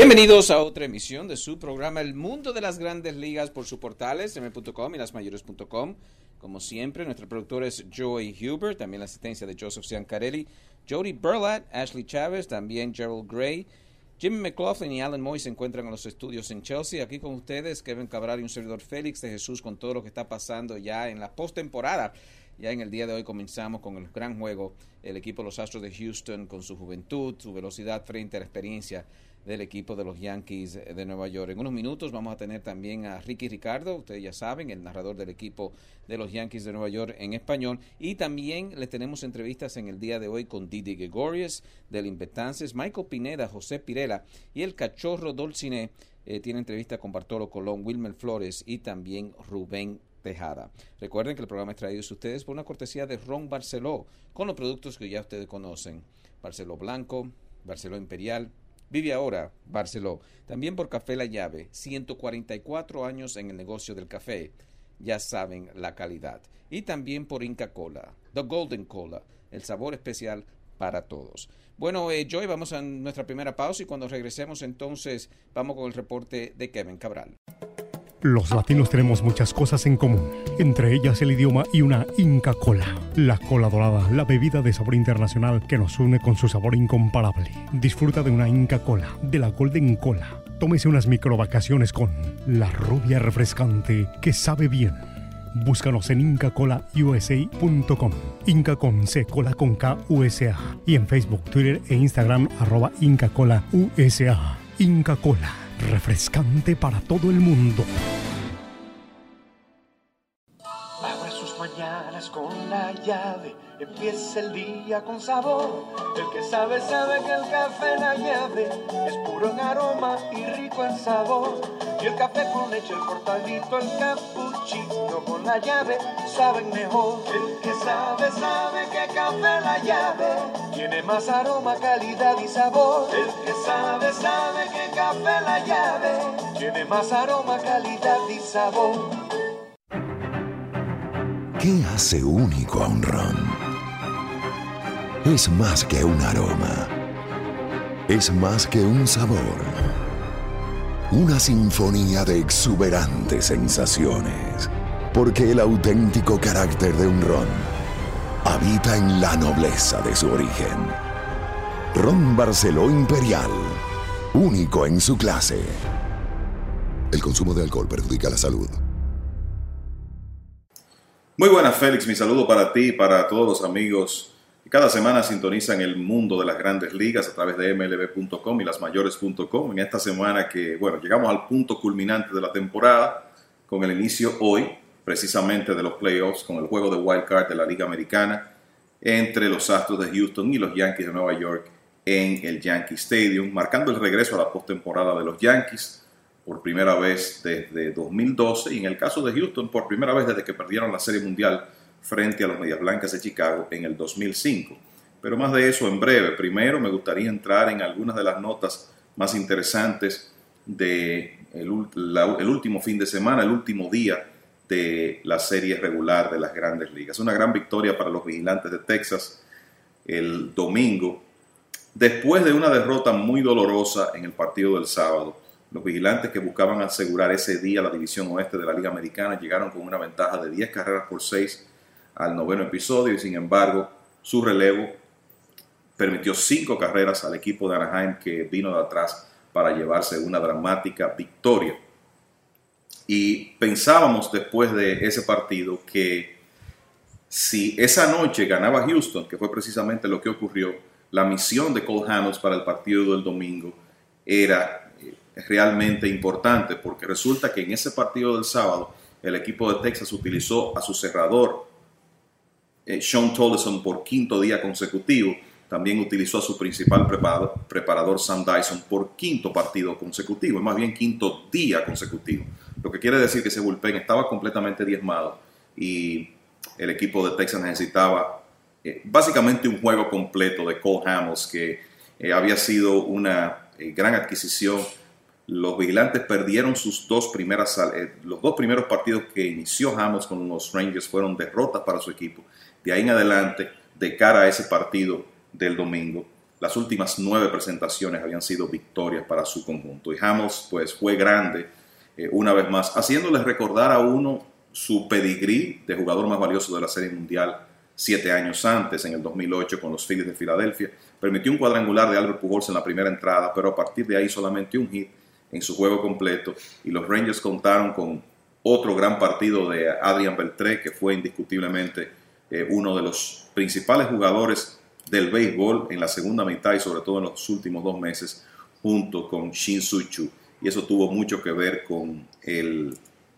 Bienvenidos a otra emisión de su programa El Mundo de las Grandes Ligas por sus portales, m.com y lasmayores.com. Como siempre, nuestro productor es Joey Huber, también la asistencia de Joseph Ciancarelli, Jody Burlat, Ashley Chávez, también Gerald Gray, Jimmy McLaughlin y Alan Moy se encuentran en los estudios en Chelsea. Aquí con ustedes, Kevin Cabral y un servidor Félix de Jesús con todo lo que está pasando ya en la postemporada. Ya en el día de hoy comenzamos con el gran juego, el equipo de los Astros de Houston con su juventud, su velocidad frente a la experiencia del equipo de los Yankees de Nueva York. En unos minutos vamos a tener también a Ricky Ricardo, ustedes ya saben, el narrador del equipo de los Yankees de Nueva York en español. Y también le tenemos entrevistas en el día de hoy con Didi Gregorius del Invetances, Michael Pineda, José Pirela y el cachorro Dolcine. Eh, tiene entrevista con Bartolo Colón, Wilmer Flores y también Rubén Tejada. Recuerden que el programa es traído a ustedes por una cortesía de Ron Barceló, con los productos que ya ustedes conocen. Barceló Blanco, Barceló Imperial, Vive ahora, Barceló. También por Café La Llave, 144 años en el negocio del café. Ya saben la calidad. Y también por Inca Cola, The Golden Cola, el sabor especial para todos. Bueno, eh, Joy, vamos a nuestra primera pausa y cuando regresemos entonces vamos con el reporte de Kevin Cabral. Los latinos tenemos muchas cosas en común, entre ellas el idioma y una Inca Cola. La cola dorada, la bebida de sabor internacional que nos une con su sabor incomparable. Disfruta de una Inca Cola, de la Golden Cola. Tómese unas microvacaciones con la rubia refrescante que sabe bien. Búscanos en incacolausa.com. Inca con C, cola con K, USA. Y en Facebook, Twitter e Instagram, arroba Inca Cola USA. Inca Cola refrescante para todo el mundo. Abra sus mañanas con la llave, empieza el día con sabor. El que sabe, sabe que el café la llave es puro en aroma y rico en sabor. Y el café con leche, el cortadito, el cappuccino con la llave, saben mejor. El que sabe, sabe que café la llave tiene más aroma, calidad y sabor. El que sabe, sabe que café la llave tiene más aroma, calidad y sabor. ¿Qué hace único a un ron? Es más que un aroma. Es más que un sabor. Una sinfonía de exuberantes sensaciones. Porque el auténtico carácter de un ron habita en la nobleza de su origen. Ron Barceló Imperial. Único en su clase. El consumo de alcohol perjudica la salud. Muy buenas, Félix. Mi saludo para ti y para todos los amigos cada semana sintonizan el mundo de las grandes ligas a través de mlb.com y lasmayores.com. En esta semana que, bueno, llegamos al punto culminante de la temporada con el inicio hoy, precisamente de los playoffs, con el juego de wild card de la Liga Americana entre los Astros de Houston y los Yankees de Nueva York en el Yankee Stadium, marcando el regreso a la postemporada de los Yankees por primera vez desde 2012 y en el caso de Houston por primera vez desde que perdieron la Serie Mundial frente a los Medias Blancas de Chicago en el 2005. Pero más de eso en breve. Primero me gustaría entrar en algunas de las notas más interesantes de el, último fin de semana, el último día de la serie regular de las grandes ligas. Una gran victoria para los vigilantes de Texas el domingo, después de una derrota muy dolorosa en el partido del sábado los vigilantes que buscaban asegurar ese día la división oeste de la Liga Americana llegaron con una ventaja de 10 carreras por 6 al noveno episodio y sin embargo su relevo permitió 5 carreras al equipo de Anaheim que vino de atrás para llevarse una dramática victoria. Y pensábamos después de ese partido que si esa noche ganaba Houston, que fue precisamente lo que ocurrió, la misión de Cole Hamels para el partido del domingo era es realmente importante porque resulta que en ese partido del sábado el equipo de Texas utilizó a su cerrador eh, Sean Tollison por quinto día consecutivo. También utilizó a su principal preparador, preparador Sam Dyson por quinto partido consecutivo, más bien quinto día consecutivo. Lo que quiere decir que ese bullpen estaba completamente diezmado y el equipo de Texas necesitaba eh, básicamente un juego completo de Cole Hamels, que eh, había sido una gran adquisición los vigilantes perdieron sus dos primeras, eh, los dos primeros partidos que inició Hamels con los Rangers fueron derrotas para su equipo. De ahí en adelante, de cara a ese partido del domingo, las últimas nueve presentaciones habían sido victorias para su conjunto. Y Hamels pues fue grande eh, una vez más, haciéndoles recordar a uno su pedigrí de jugador más valioso de la Serie Mundial siete años antes, en el 2008, con los Phillies de Filadelfia. Permitió un cuadrangular de Albert Pujols en la primera entrada, pero a partir de ahí solamente un hit en su juego completo. Y los Rangers contaron con otro gran partido de Adrian Beltré, que fue indiscutiblemente eh, uno de los principales jugadores del béisbol en la segunda mitad y sobre todo en los últimos dos meses, junto con Shin Soo-Chu. Y eso tuvo mucho que ver con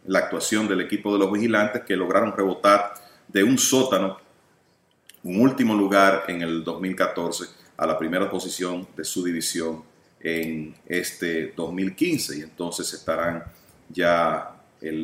la actuación del equipo de los vigilantes que lograron rebotar de un sótano, un último lugar en el 2014, a la primera posición de su división en este 2015. Y entonces estarán ya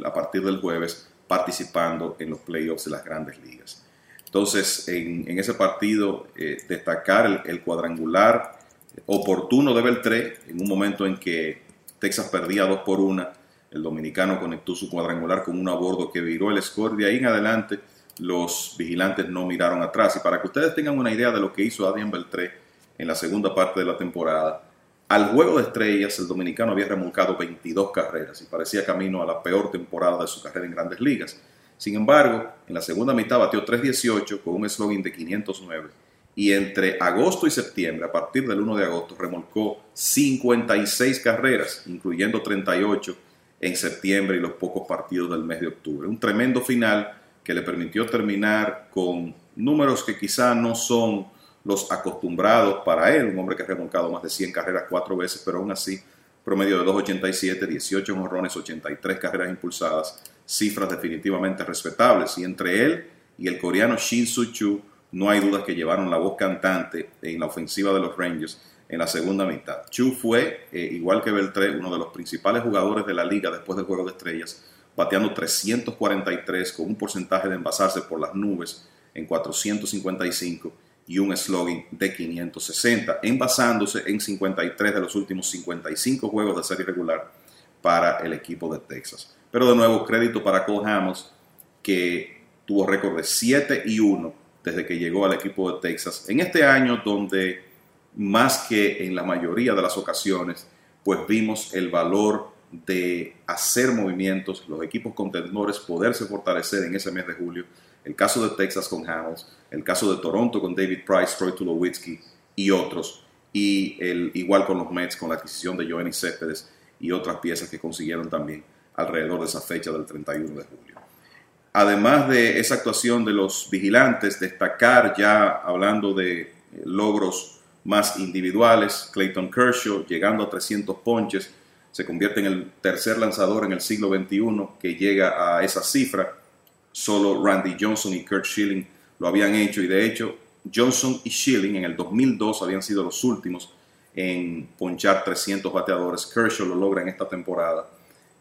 a partir del jueves participando en los playoffs de las grandes ligas. Entonces, en, ese partido, eh, destacar el, cuadrangular oportuno de Beltré, en un momento en que Texas perdía dos por una, el dominicano conectó su cuadrangular con un a bordo que viró el score. De ahí en adelante, los vigilantes no miraron atrás. Y para que ustedes tengan una idea de lo que hizo Adrian Beltré en la segunda parte de la temporada, al juego de estrellas, el dominicano había remolcado 22 carreras y parecía camino a la peor temporada de su carrera en grandes ligas. Sin embargo, en la segunda mitad batió 3.18 con un slogan de 509 y entre agosto y septiembre, a partir del 1 de agosto, remolcó 56 carreras, incluyendo 38 en septiembre y los pocos partidos del mes de octubre. Un tremendo final que le permitió terminar con números que quizá no son los acostumbrados para él, un hombre que ha remolcado más de 100 carreras cuatro veces, pero aún así promedio de 2.87, 18 morrones, 83 carreras impulsadas, cifras definitivamente respetables. Y entre él y el coreano Shin Soo-Chu, no hay dudas que llevaron la voz cantante en la ofensiva de los Rangers en la segunda mitad. Chu fue, eh, igual que Beltré, uno de los principales jugadores de la liga después del Juego de Estrellas, bateando 343 con un porcentaje de envasarse por las nubes en 455 y un slogan de 560, envasándose en 53 de los últimos 55 juegos de serie regular para el equipo de Texas. Pero de nuevo, crédito para Cole Hamels, que tuvo récord de 7 y 1 desde que llegó al equipo de Texas. En este año donde más que en la mayoría de las ocasiones, pues vimos el valor de hacer movimientos, los equipos contendores poderse fortalecer en ese mes de julio el caso de Texas con Hamels, el caso de Toronto con David Price, Troy Tulowitzki y otros, y el, igual con los Mets con la adquisición de Joanny Céspedes y otras piezas que consiguieron también alrededor de esa fecha del 31 de julio. Además de esa actuación de los vigilantes, destacar ya hablando de logros más individuales, Clayton Kershaw llegando a 300 ponches, se convierte en el tercer lanzador en el siglo XXI que llega a esa cifra solo Randy Johnson y Kurt Schilling lo habían hecho y de hecho Johnson y Schilling en el 2002 habían sido los últimos en ponchar 300 bateadores. Kershaw lo logra en esta temporada.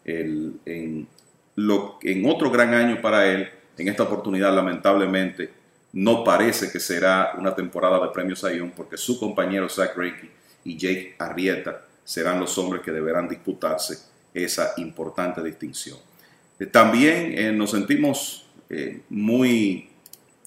en, otro gran año para él, en esta oportunidad lamentablemente no parece que será una temporada de premios Sayón porque su compañero Zach Greinke y Jake Arrieta serán los hombres que deberán disputarse esa importante distinción. También eh, nos sentimos eh, muy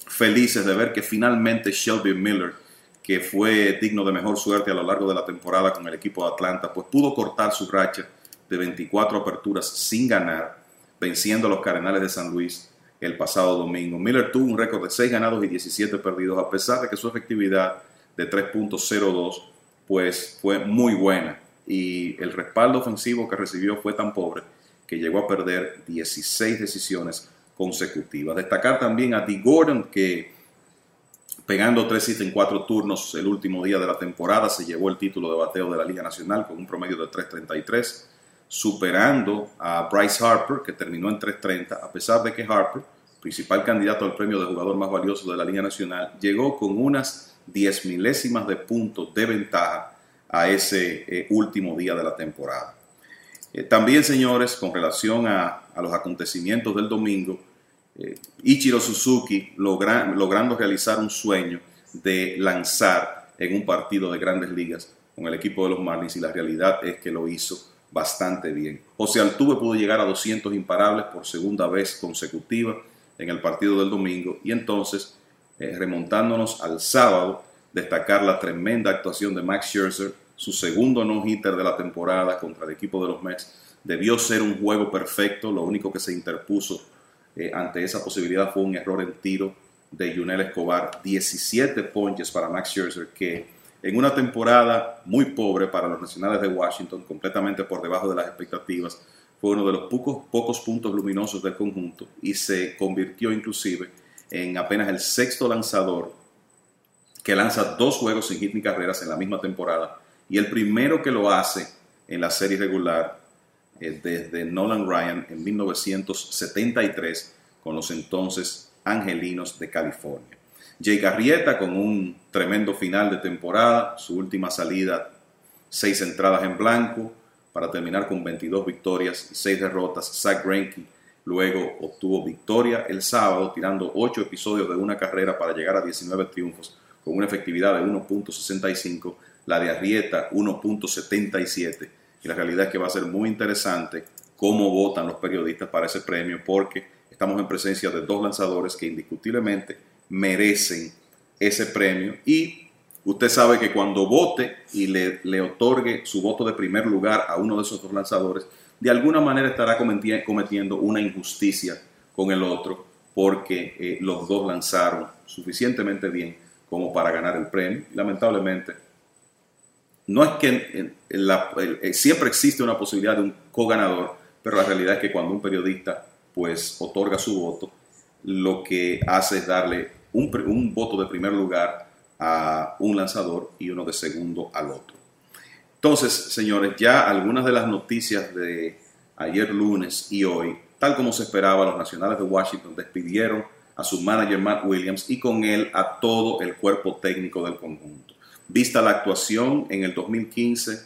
felices de ver que finalmente Shelby Miller, que fue digno de mejor suerte a lo largo de la temporada con el equipo de Atlanta, pues pudo cortar su racha de 24 aperturas sin ganar, venciendo a los Cardenales de San Luis el pasado domingo. Miller tuvo un récord de 6 ganados y 17 perdidos, a pesar de que su efectividad de 3.02 pues fue muy buena y el respaldo ofensivo que recibió fue tan pobre que llegó a perder 16 decisiones consecutivas. Destacar también a Dee Gordon, que pegando tres hits en cuatro turnos el último día de la temporada, se llevó el título de bateo de la Liga Nacional con un promedio de 3.33, superando a Bryce Harper, que terminó en 3.30, a pesar de que Harper, principal candidato al premio de jugador más valioso de la Liga Nacional, llegó con unas 10 milésimas de puntos de ventaja a ese eh, último día de la temporada. Eh, también, señores, con relación a, los acontecimientos del domingo, eh, Ichiro Suzuki logrando realizar un sueño de lanzar en un partido de grandes ligas con el equipo de los Marlins y la realidad es que lo hizo bastante bien. José Altuve pudo llegar a 200 imparables por segunda vez consecutiva en el partido del domingo y entonces eh, remontándonos al sábado destacar la tremenda actuación de Max Scherzer, su segundo no-hitter de la temporada contra el equipo de los Mets. Debió ser un juego perfecto, lo único que se interpuso eh, ante esa posibilidad fue un error en tiro de Junel Escobar. 17 ponches para Max Scherzer, que en una temporada muy pobre para los nacionales de Washington, completamente por debajo de las expectativas, fue uno de los pocos, pocos puntos luminosos del conjunto y se convirtió inclusive en apenas el sexto lanzador que lanza dos juegos sin hit ni carreras en la misma temporada y el primero que lo hace en la serie regular desde Nolan Ryan en 1973 con los entonces Angelinos de California. Jay Garrieta con un tremendo final de temporada, su última salida, seis entradas en blanco para terminar con 22 victorias y 6 derrotas. Zach Greinke luego obtuvo victoria el sábado tirando 8 episodios de una carrera para llegar a 19 triunfos con una efectividad de 1.65, la de Arrieta 1.77 y la realidad es que va a ser muy interesante cómo votan los periodistas para ese premio porque estamos en presencia de dos lanzadores que indiscutiblemente merecen ese premio y usted sabe que cuando vote y le, otorgue su voto de primer lugar a uno de esos dos lanzadores, de alguna manera estará cometiendo una injusticia con el otro porque eh, los dos lanzaron suficientemente bien como para ganar el premio. Lamentablemente, no es que eh, siempre existe una posibilidad de un co-ganador, pero la realidad es que cuando un periodista pues otorga su voto, lo que hace es darle un, voto de primer lugar a un lanzador y uno de segundo al otro. Entonces, señores, ya algunas de las noticias de ayer lunes y hoy, tal como se esperaba, los nacionales de Washington despidieron a su manager Matt Williams y con él a todo el cuerpo técnico del conjunto. Vista la actuación en el 2015,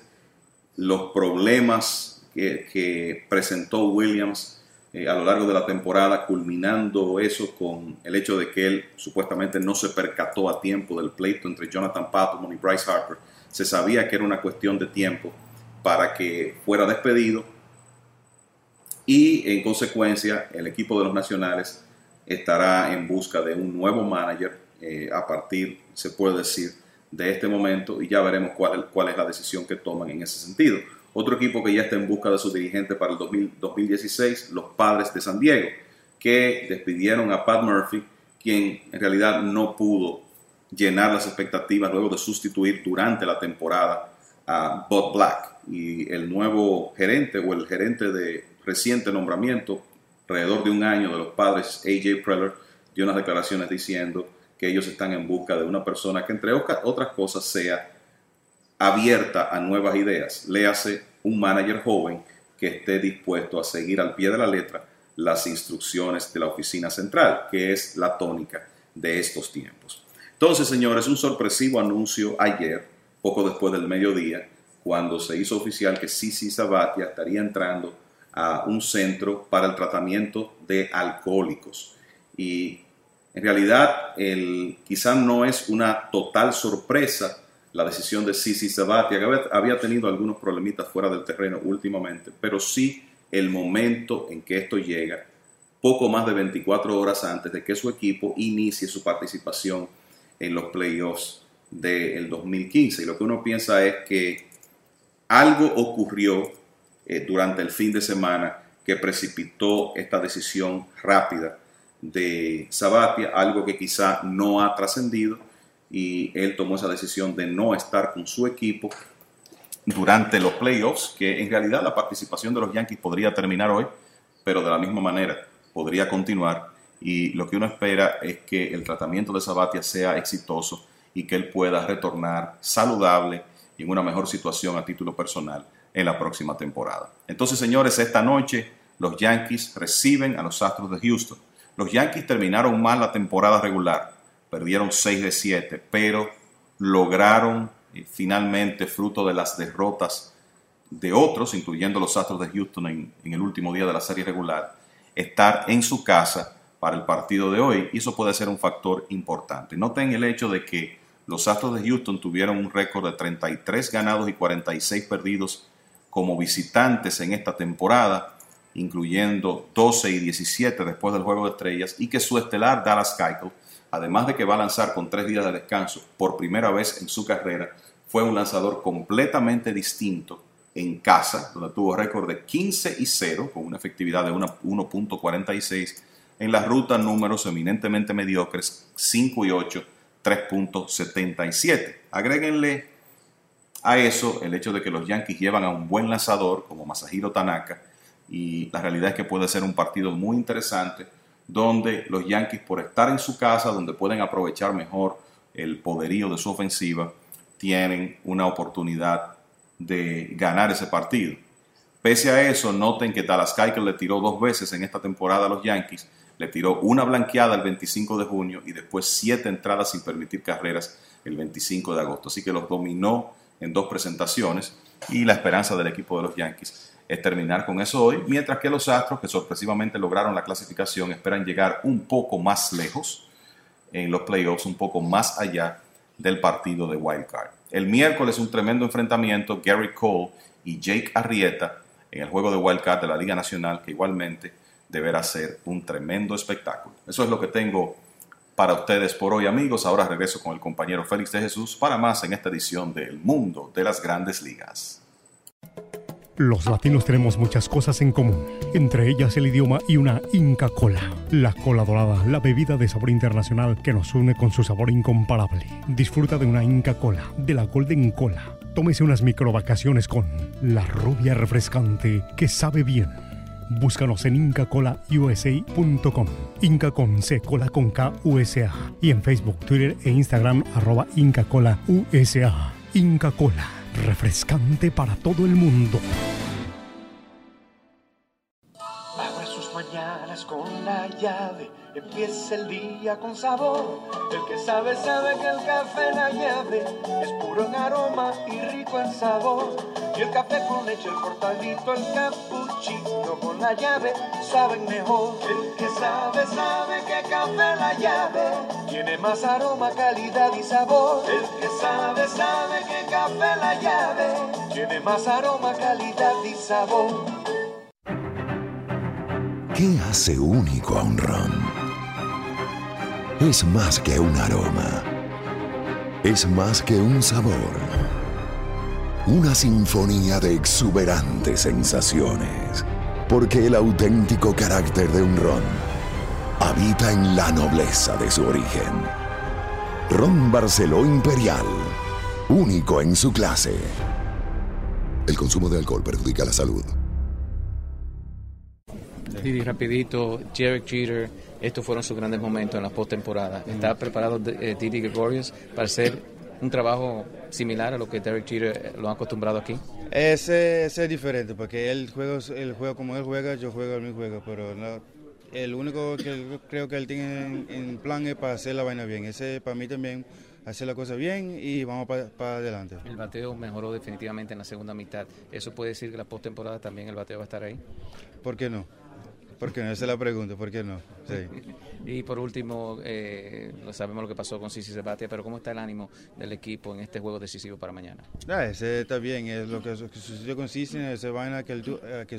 los problemas que, presentó Williams eh, a lo largo de la temporada, culminando eso con el hecho de que él supuestamente no se percató a tiempo del pleito entre Jonathan Patton y Bryce Harper. Se sabía que era una cuestión de tiempo para que fuera despedido y en consecuencia el equipo de los nacionales estará en busca de un nuevo manager eh, a partir, se puede decir, de este momento y ya veremos cuál, cuál es la decisión que toman en ese sentido. Otro equipo que ya está en busca de su dirigente para el 2016, los Padres de San Diego, que despidieron a Pat Murphy, quien en realidad no pudo llenar las expectativas luego de sustituir durante la temporada a Bob Black. Y el nuevo gerente o el gerente de reciente nombramiento, alrededor de un año de los padres, AJ Preller, dio unas declaraciones diciendo que ellos están en busca de una persona que entre otras cosas sea abierta a nuevas ideas. Léase un manager joven que esté dispuesto a seguir al pie de la letra las instrucciones de la oficina central, que es la tónica de estos tiempos. Entonces, señores, un sorpresivo anuncio ayer, poco después del mediodía, cuando se hizo oficial que Sisi Sabatia estaría entrando a un centro para el tratamiento de alcohólicos. Y en realidad, el, quizá no es una total sorpresa la decisión de Sisi Sabatia, que había tenido algunos problemitas fuera del terreno últimamente, pero sí el momento en que esto llega, poco más de 24 horas antes de que su equipo inicie su participación en los playoffs del 2015. Y lo que uno piensa es que algo ocurrió eh, durante el fin de semana que precipitó esta decisión rápida de Sabatia, algo que quizá no ha trascendido y él tomó esa decisión de no estar con su equipo durante los playoffs, que en realidad la participación de los Yankees podría terminar hoy, pero de la misma manera podría continuar y lo que uno espera es que el tratamiento de Sabatia sea exitoso y que él pueda retornar saludable y en una mejor situación a título personal en la próxima temporada. Entonces, señores, esta noche los Yankees reciben a los Astros de Houston. Los Yankees terminaron mal la temporada regular, perdieron 6 de 7, pero lograron eh, finalmente, fruto de las derrotas de otros, incluyendo los Astros de Houston en, el último día de la serie regular, estar en su casa para el partido de hoy y eso puede ser un factor importante. Noten el hecho de que los Astros de Houston tuvieron un récord de 33 ganados y 46 perdidos como visitantes en esta temporada, incluyendo 12 y 17 después del Juego de Estrellas, y que su estelar Dallas Keuchel además de que va a lanzar con tres días de descanso por primera vez en su carrera, fue un lanzador completamente distinto en casa, donde tuvo récord de 15 y 0 con una efectividad de 1.46 en la ruta números eminentemente mediocres 5 y 8, 3.77. Agréguenle a eso el hecho de que los Yankees llevan a un buen lanzador como Masahiro Tanaka y la realidad es que puede ser un partido muy interesante donde los Yankees por estar en su casa, donde pueden aprovechar mejor el poderío de su ofensiva, tienen una oportunidad de ganar ese partido. Pese a eso, noten que Dallas Keuchel le tiró dos veces en esta temporada a los Yankees, le tiró una blanqueada el 25 de junio y después siete entradas sin permitir carreras el 25 de agosto. Así que los dominó en dos presentaciones y la esperanza del equipo de los Yankees es terminar con eso hoy, mientras que los Astros, que sorpresivamente lograron la clasificación, esperan llegar un poco más lejos en los playoffs, un poco más allá del partido de Wild Card. El miércoles un tremendo enfrentamiento, Gary Cole y Jake Arrieta en el juego de Wild Card de la Liga Nacional, que igualmente deberá ser un tremendo espectáculo. Eso es lo que tengo para ustedes por hoy, amigos. Ahora regreso con el compañero Félix de Jesús para más en esta edición del Mundo de las Grandes Ligas. Los latinos tenemos muchas cosas en común, entre ellas el idioma y una Inca Cola. La cola dorada, la bebida de sabor internacional que nos une con su sabor incomparable. Disfruta de una Inca Cola, de la Golden Cola. Tómese unas microvacaciones con la rubia refrescante que sabe bien. Búscanos en incacolausa.com. Inca con C, cola con K, USA. Y en Facebook, Twitter e Instagram, arroba Inca USA. Inca Cola refrescante para todo el mundo. Abra sus mañanas con la llave, empieza el día con sabor. El que sabe, sabe que el café la llave es puro en aroma y rico en sabor. Y el café con leche, el cortadito, el cappuccino con la llave, saben mejor. El que sabe, sabe que café la llave tiene más aroma, calidad y sabor. El que sabe, sabe que café la llave tiene más aroma, calidad y sabor. ¿Qué hace único a un ron? Es más que un aroma. Es más que un sabor. Una sinfonía de exuberantes sensaciones. Porque el auténtico carácter de un ron habita en la nobleza de su origen. Ron Barceló Imperial. Único en su clase. El consumo de alcohol perjudica la salud. Didi, rapidito, Derek Jeter, estos fueron sus grandes momentos en la postemporada. ¿Está preparado eh, Didi Gregorius para hacer un trabajo similar a lo que Derek Jeter lo ha acostumbrado aquí? Ese, ese es diferente, porque él juega, él juega como él juega, yo juego mi juego, pero no, el único que creo que él tiene en, en plan es para hacer la vaina bien. Ese para mí también hacer la cosa bien y vamos para adelante. El bateo mejoró definitivamente en la segunda mitad. ¿Eso puede decir que la postemporada también el bateo va a estar ahí? ¿Por qué no? ¿Por qué no? Esa es la pregunta, ¿por qué no? Sí. y por último, eh, sabemos lo que pasó con Cici Sebatia, pero ¿cómo está el ánimo del equipo en este juego decisivo para mañana? Ah, ese está bien, es lo que, sucedió con Cici, esa vaina que, el,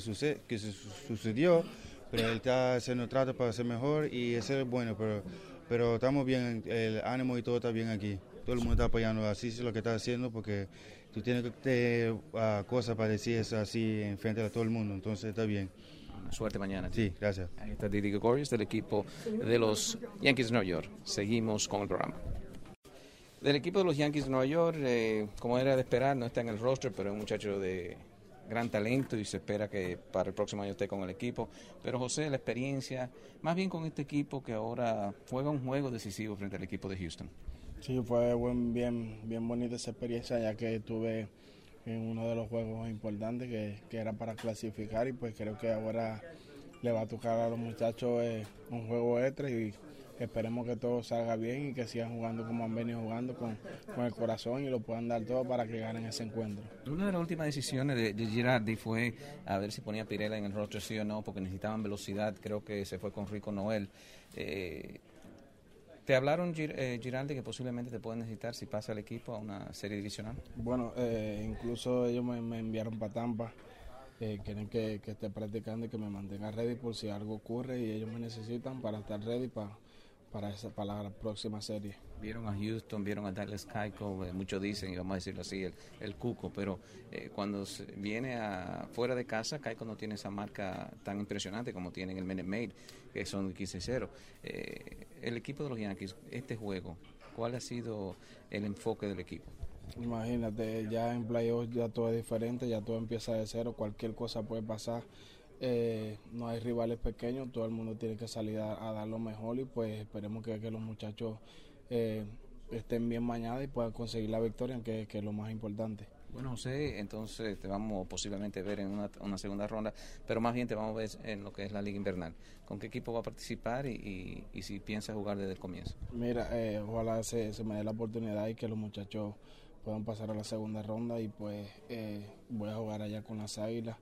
sucede, que sucedió, pero él está haciendo trato para ser mejor y eso es bueno, pero, pero estamos bien, el ánimo y todo está bien aquí. Todo el mundo está apoyando a Cici lo que está haciendo porque tú tienes que tener uh, cosas para decir eso así en frente a todo el mundo, entonces está bien. Suerte mañana. Sí, gracias. Ahí está Didi Gregorius del equipo de los Yankees de Nueva York. Seguimos con el programa. Del equipo de los Yankees de Nueva York, eh, como era de esperar, no está en el roster, pero es un muchacho de gran talento y se espera que para el próximo año esté con el equipo. Pero José, la experiencia, más bien con este equipo que ahora juega un juego decisivo frente al equipo de Houston. Sí, fue buen, bien, bien bonita esa experiencia, ya que tuve en uno de los juegos importantes que, que, era para clasificar y pues creo que ahora le va a tocar a los muchachos eh, un juego extra y esperemos que todo salga bien y que sigan jugando como han venido jugando con, con el corazón y lo puedan dar todo para que ganen ese encuentro. Una de las últimas decisiones de, Girardi fue a ver si ponía Pirela en el rostro sí o no porque necesitaban velocidad, creo que se fue con Rico Noel. Eh, ¿Te hablaron, eh, Giraldi, que posiblemente te pueden necesitar si pasa el equipo a una serie divisional? Bueno, eh, incluso ellos me, enviaron para Tampa. Eh, quieren que, que, esté practicando y que me mantenga ready por si algo ocurre y ellos me necesitan para estar ready para para, esa, para la próxima serie. Vieron a Houston, vieron a Dallas Keuchel, eh, muchos dicen, y vamos a decirlo así, el, el cuco, pero eh, cuando se viene a, fuera de casa, Keuchel no tiene esa marca tan impresionante como tienen el Minute Maid, que son 15-0. Eh, el equipo de los Yankees, este juego, ¿cuál ha sido el enfoque del equipo? Imagínate, ya en playoffs ya todo es diferente, ya todo empieza de cero, cualquier cosa puede pasar. Eh, no hay rivales pequeños, todo el mundo tiene que salir a, a dar lo mejor y pues esperemos que, que los muchachos eh, estén bien mañana y puedan conseguir la victoria, que, que es lo más importante. Bueno, José, entonces te vamos posiblemente ver en una, una, segunda ronda, pero más bien te vamos a ver en lo que es la Liga Invernal. ¿Con qué equipo va a participar y, y, y si piensa jugar desde el comienzo? Mira, eh, ojalá se, se, me dé la oportunidad y que los muchachos puedan pasar a la segunda ronda y pues eh, voy a jugar allá con las Águilas.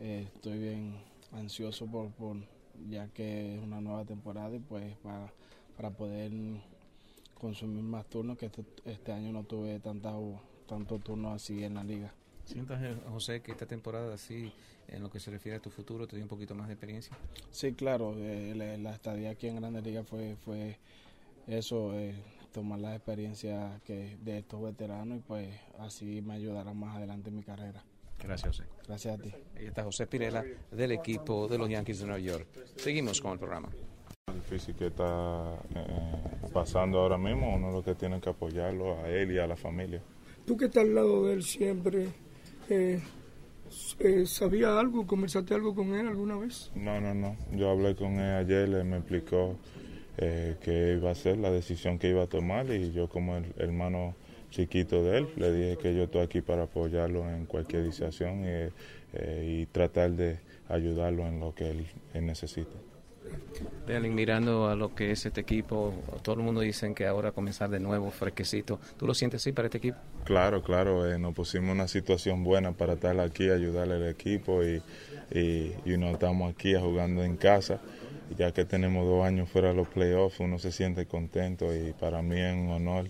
Eh, estoy bien ansioso por, por, ya que es una nueva temporada y pues para, para poder consumir más turnos que este, este año no tuve tanta, tanto turno así en la liga. ¿Sientas, José, que esta temporada así, en lo que se refiere a tu futuro, te dio un poquito más de experiencia? Sí, claro. Eh, la, la, estadía aquí en Grandes Ligas fue, fue eso, eh, tomar la experiencia que de estos veteranos y pues así me ayudará más adelante en mi carrera. Gracias, José. Gracias a ti. Ahí está José Pirela del equipo de los Yankees de Nueva York. Seguimos con el programa. Difícil que está eh, pasando ahora mismo, uno lo que tiene que apoyarlo a él y a la familia. Tú que estás al lado de él siempre, eh, eh, ¿sabía algo? ¿Conversaste algo con él alguna vez? No, no, no. Yo hablé con él ayer, él me explicó eh, qué iba a ser, la decisión que iba a tomar y yo como el hermano chiquito de él, le dije que yo estoy aquí para apoyarlo en cualquier decisión y, eh, y tratar de ayudarlo en lo que él, él necesita. Mirando a lo que es este equipo, todo el mundo dice que ahora comenzar de nuevo, fresquecito. ¿Tú lo sientes así para este equipo? Claro, claro. Eh, nos pusimos una situación buena para estar aquí, ayudarle al equipo y, y, y nos estamos aquí jugando en casa. Ya que tenemos dos años fuera de los playoffs, uno se siente contento y para mí es un honor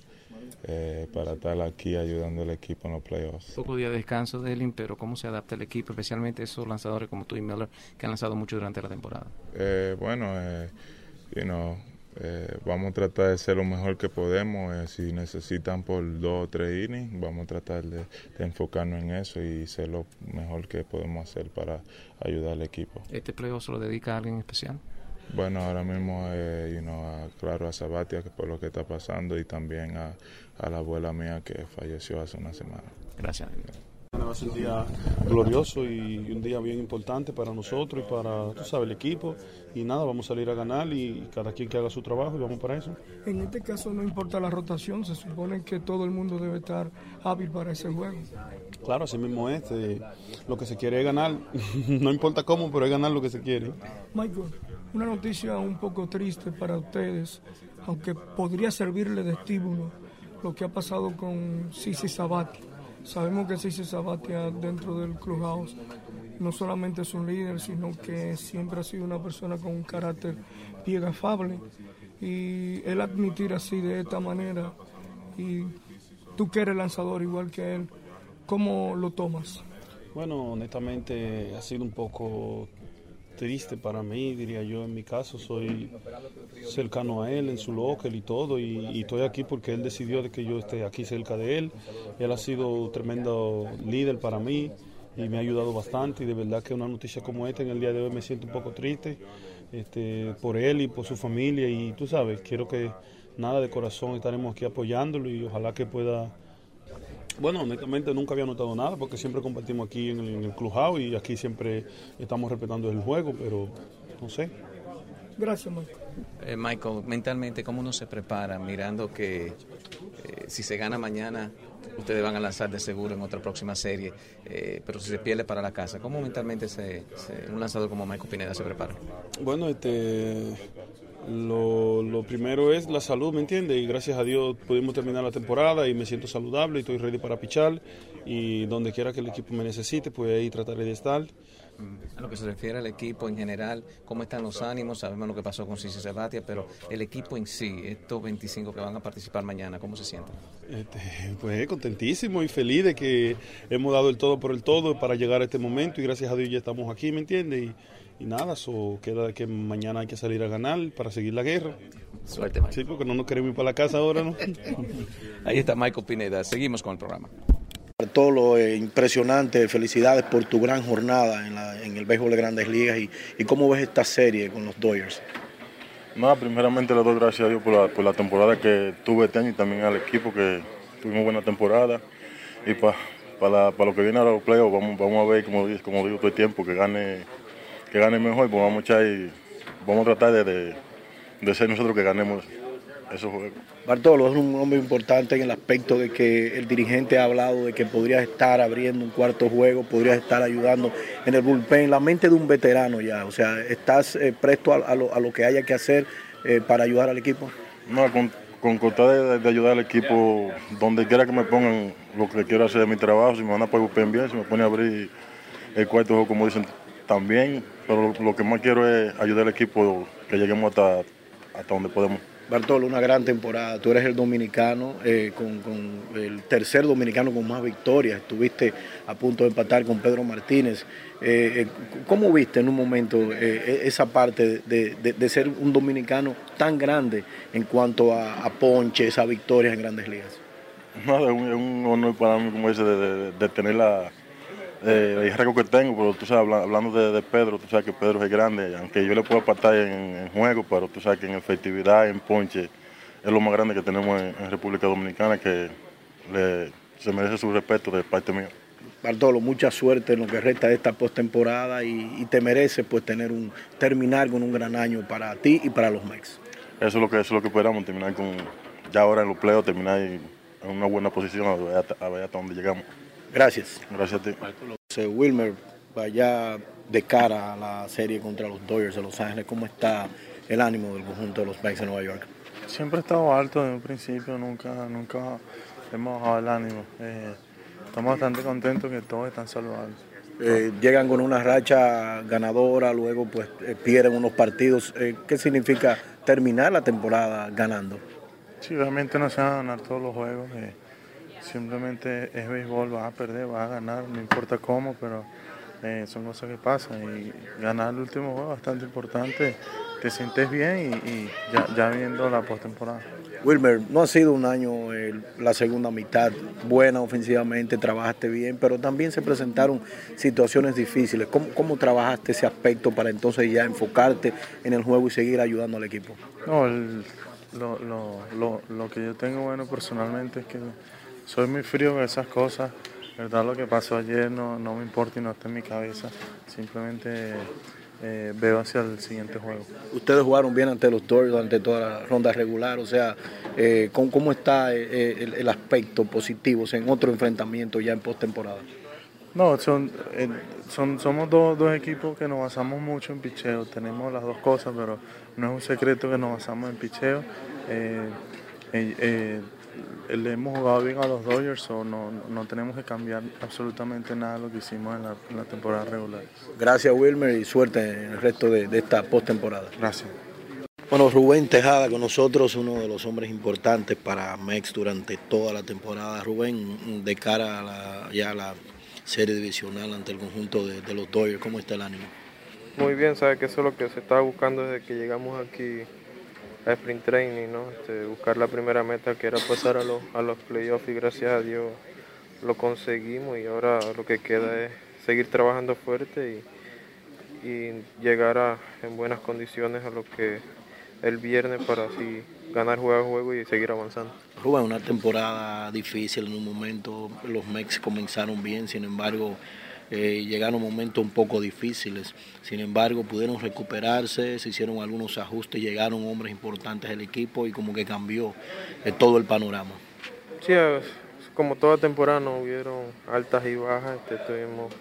eh, para estar aquí ayudando al equipo en los playoffs. Poco día de descanso, Delin, pero ¿cómo se adapta el equipo, especialmente esos lanzadores como tú y Miller que han lanzado mucho durante la temporada? Eh, bueno, eh, you know, vamos a tratar de ser lo mejor que podemos. si necesitan por dos o tres innings, vamos a tratar de, de, enfocarnos en eso y ser lo mejor que podemos hacer para ayudar al equipo. ¿Este playoff se lo dedica a alguien especial? Bueno, ahora mismo, eh, you know, a, claro, a Sabatia que por lo que está pasando y también a, a, la abuela mía que falleció hace una semana. Gracias. Va a ser un día glorioso y un día bien importante para nosotros y para, tú sabes, el equipo. Y nada, vamos a salir a ganar y cada quien que haga su trabajo y vamos para eso. En este caso no importa la rotación, se supone que todo el mundo debe estar hábil para ese juego. Claro, así mismo es. Eh, lo que se quiere es ganar. no importa cómo, pero es ganar lo que se quiere. Michael, una noticia un poco triste para ustedes, aunque podría servirle de estímulo lo que ha pasado con Sisi Sabatia. Sabemos que Sisi Sabatia dentro del Clubhouse no solamente es un líder, sino que siempre ha sido una persona con un carácter bien afable. Y él admitir así de esta manera, y tú que eres lanzador igual que él, ¿cómo lo tomas? Bueno, honestamente ha sido un poco triste para mí, diría yo. En mi caso, soy cercano a él en su local y todo, y, estoy aquí porque él decidió de que yo esté aquí cerca de él. Él ha sido un tremendo líder para mí y me ha ayudado bastante. Y de verdad que una noticia como esta en el día de hoy me siento un poco triste este, por él y por su familia. Y tú sabes, quiero que nada de corazón estaremos aquí apoyándolo y ojalá que pueda bueno, honestamente nunca había notado nada porque siempre compartimos aquí en el, en el clubhouse y aquí siempre estamos respetando el juego, pero no sé. Gracias, Michael. Eh, Michael, mentalmente, ¿cómo uno se prepara mirando que eh, si se gana mañana, ustedes van a lanzar de seguro en otra próxima serie, eh, pero si se pierde para la casa, ¿cómo mentalmente se, se, un lanzador como Michael Pineda se prepara? Bueno, este, lo, lo, primero es la salud, ¿me entiendes? Y gracias a Dios pudimos terminar la temporada y me siento saludable y estoy ready para pichar. Y donde quiera que el equipo me necesite, pues ahí trataré de estar. A lo que se refiere al equipo en general, ¿cómo están los ánimos? Sabemos lo que pasó con Cici Sabatia, pero el equipo en sí, estos 25 que van a participar mañana, ¿cómo se sienten? Este, pues contentísimo y feliz de que hemos dado el todo por el todo para llegar a este momento y gracias a Dios ya estamos aquí, ¿me entiendes? Y, nada, eso queda que mañana hay que salir a ganar para seguir la guerra. Suerte, Michael. Sí, porque no nos queremos ir para la casa ahora, ¿no? Ahí está Michael Pineda. Seguimos con el programa. Todo lo eh, impresionante, felicidades por tu gran jornada en, el béisbol de Grandes Ligas y, cómo ves esta serie con los Dodgers. Nada, primeramente le doy gracias a Dios por la, por la temporada que tuve este año y también al equipo que tuvimos buena temporada y para pa pa lo que viene a los playoffs vamos, a ver, como, digo todo el tiempo, que gane, que gane mejor, pues vamos a echar y vamos a tratar de ser nosotros que ganemos esos juegos. Bartolo es un hombre importante en el aspecto de que el dirigente ha hablado de que podrías estar abriendo un cuarto juego, podrías estar ayudando en el bullpen, la mente de un veterano ya, o sea, ¿estás eh, presto a, a, lo, a, lo, que haya que hacer eh, para ayudar al equipo? No, con, con de, de, ayudar al equipo, donde quiera que me pongan lo que quiero hacer de mi trabajo, si me van a poner bullpen bien, si me pone a abrir el cuarto juego como dicen también, pero lo, lo que más quiero es ayudar al equipo que lleguemos hasta, hasta donde podemos. Bartolo, una gran temporada. Tú eres el dominicano, eh, con, el tercer dominicano con más victorias. Estuviste a punto de empatar con Pedro Martínez. Eh, ¿Cómo viste en un momento eh, esa parte de, de, ser un dominicano tan grande en cuanto a, a ponches, a victorias en grandes ligas? No, es un, honor para mí, como de, de tener la, eh, el que tengo, pero tú sabes, hablando de, de, Pedro, tú sabes que Pedro es grande, aunque yo le puedo apartar en, en, juego, pero tú sabes que en efectividad, en ponche, es lo más grande que tenemos en, en República Dominicana, que le, se merece su respeto de parte mía. Bartolo, mucha suerte en lo que resta de esta postemporada y, y te mereces pues tener un terminar con un gran año para ti y para los Mex. Eso es lo que eso es lo que esperamos, terminar con ya ahora en los playoffs, terminar en una buena posición a ver hasta, a ver hasta donde llegamos. Gracias. Gracias a ti. Wilmer, vaya de cara a la serie contra los Dodgers de Los Ángeles, ¿cómo está el ánimo del conjunto de los Mets de Nueva York? Siempre ha estado alto desde un principio, nunca, nunca hemos bajado el ánimo. Eh, estamos bastante contentos que todos están saludables. Eh, llegan con una racha ganadora, luego pues eh, pierden unos partidos. Eh, ¿Qué significa terminar la temporada ganando? Sí, realmente no se van a ganar todos los juegos. Simplemente es béisbol, vas a perder, vas a ganar, no importa cómo, pero eh, son cosas que pasan. Y ganar el último juego es bastante importante. Te sientes bien y, y ya, ya, viendo la postemporada. Wilmer, no ha sido un año eh, la segunda mitad buena ofensivamente, trabajaste bien, pero también se presentaron situaciones difíciles. ¿Cómo, cómo trabajaste ese aspecto para entonces ya enfocarte en el juego y seguir ayudando al equipo? No, el, lo, lo, lo, lo que yo tengo bueno personalmente es que soy muy frío con esas cosas. verdad lo que pasó ayer no, no me importa y no está en mi cabeza. Simplemente eh, veo hacia el siguiente juego. Ustedes jugaron bien ante los Dodgers durante toda la ronda regular, o sea, eh, ¿cómo, ¿cómo, está eh, el, el, aspecto positivo o sea, en otro enfrentamiento ya en postemporada? No, son, eh, son, somos dos, dos, equipos que nos basamos mucho en picheo. Tenemos las dos cosas, pero no es un secreto que nos basamos en picheo. Le hemos jugado bien a los Dodgers, o no, no tenemos que cambiar absolutamente nada de lo que hicimos en la, en la temporada regular. Gracias, Wilmer, y suerte en el resto de, de esta postemporada. Gracias. Bueno, Rubén Tejada con nosotros, uno de los hombres importantes para MEX durante toda la temporada. Rubén, de cara a la, ya a la serie divisional ante el conjunto de, de, los Dodgers, ¿cómo está el ánimo? Muy bien, sabe que eso es lo que se estaba buscando desde que llegamos aquí Sprint Training, ¿no? Este, buscar la primera meta que era pasar a los, a los playoffs y gracias a Dios lo conseguimos y ahora lo que queda es seguir trabajando fuerte y, y llegar a, en buenas condiciones a lo que el viernes para así ganar juego a juego y seguir avanzando. Rubén, una temporada difícil en un momento, los Mex comenzaron bien, sin embargo eh, llegaron momentos un poco difíciles, sin embargo pudieron recuperarse, se hicieron algunos ajustes, llegaron hombres importantes al equipo y como que cambió eh, todo el panorama. Sí, como toda temporada no hubieron altas y bajas, este, tuvimos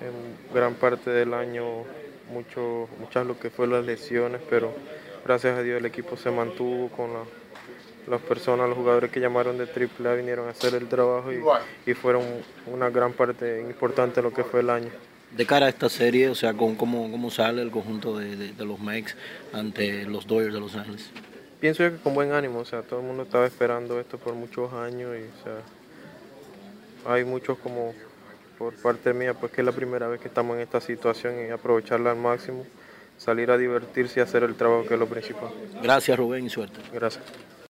en gran parte del año mucho, muchas lo que fue las lesiones, pero gracias a Dios el equipo se mantuvo con la, las personas, los jugadores que llamaron de AAA vinieron a hacer el trabajo y, y, fueron una gran parte importante de lo que fue el año. De cara a esta serie, o sea, ¿cómo, cómo, cómo sale el conjunto de, de, de los Mex ante los Dodgers de Los Ángeles? Pienso yo que con buen ánimo, o sea, todo el mundo estaba esperando esto por muchos años y, o sea, hay muchos como por parte mía, pues que es la primera vez que estamos en esta situación y aprovecharla al máximo, salir a divertirse y hacer el trabajo que es lo principal. Gracias Rubén y suerte. Gracias.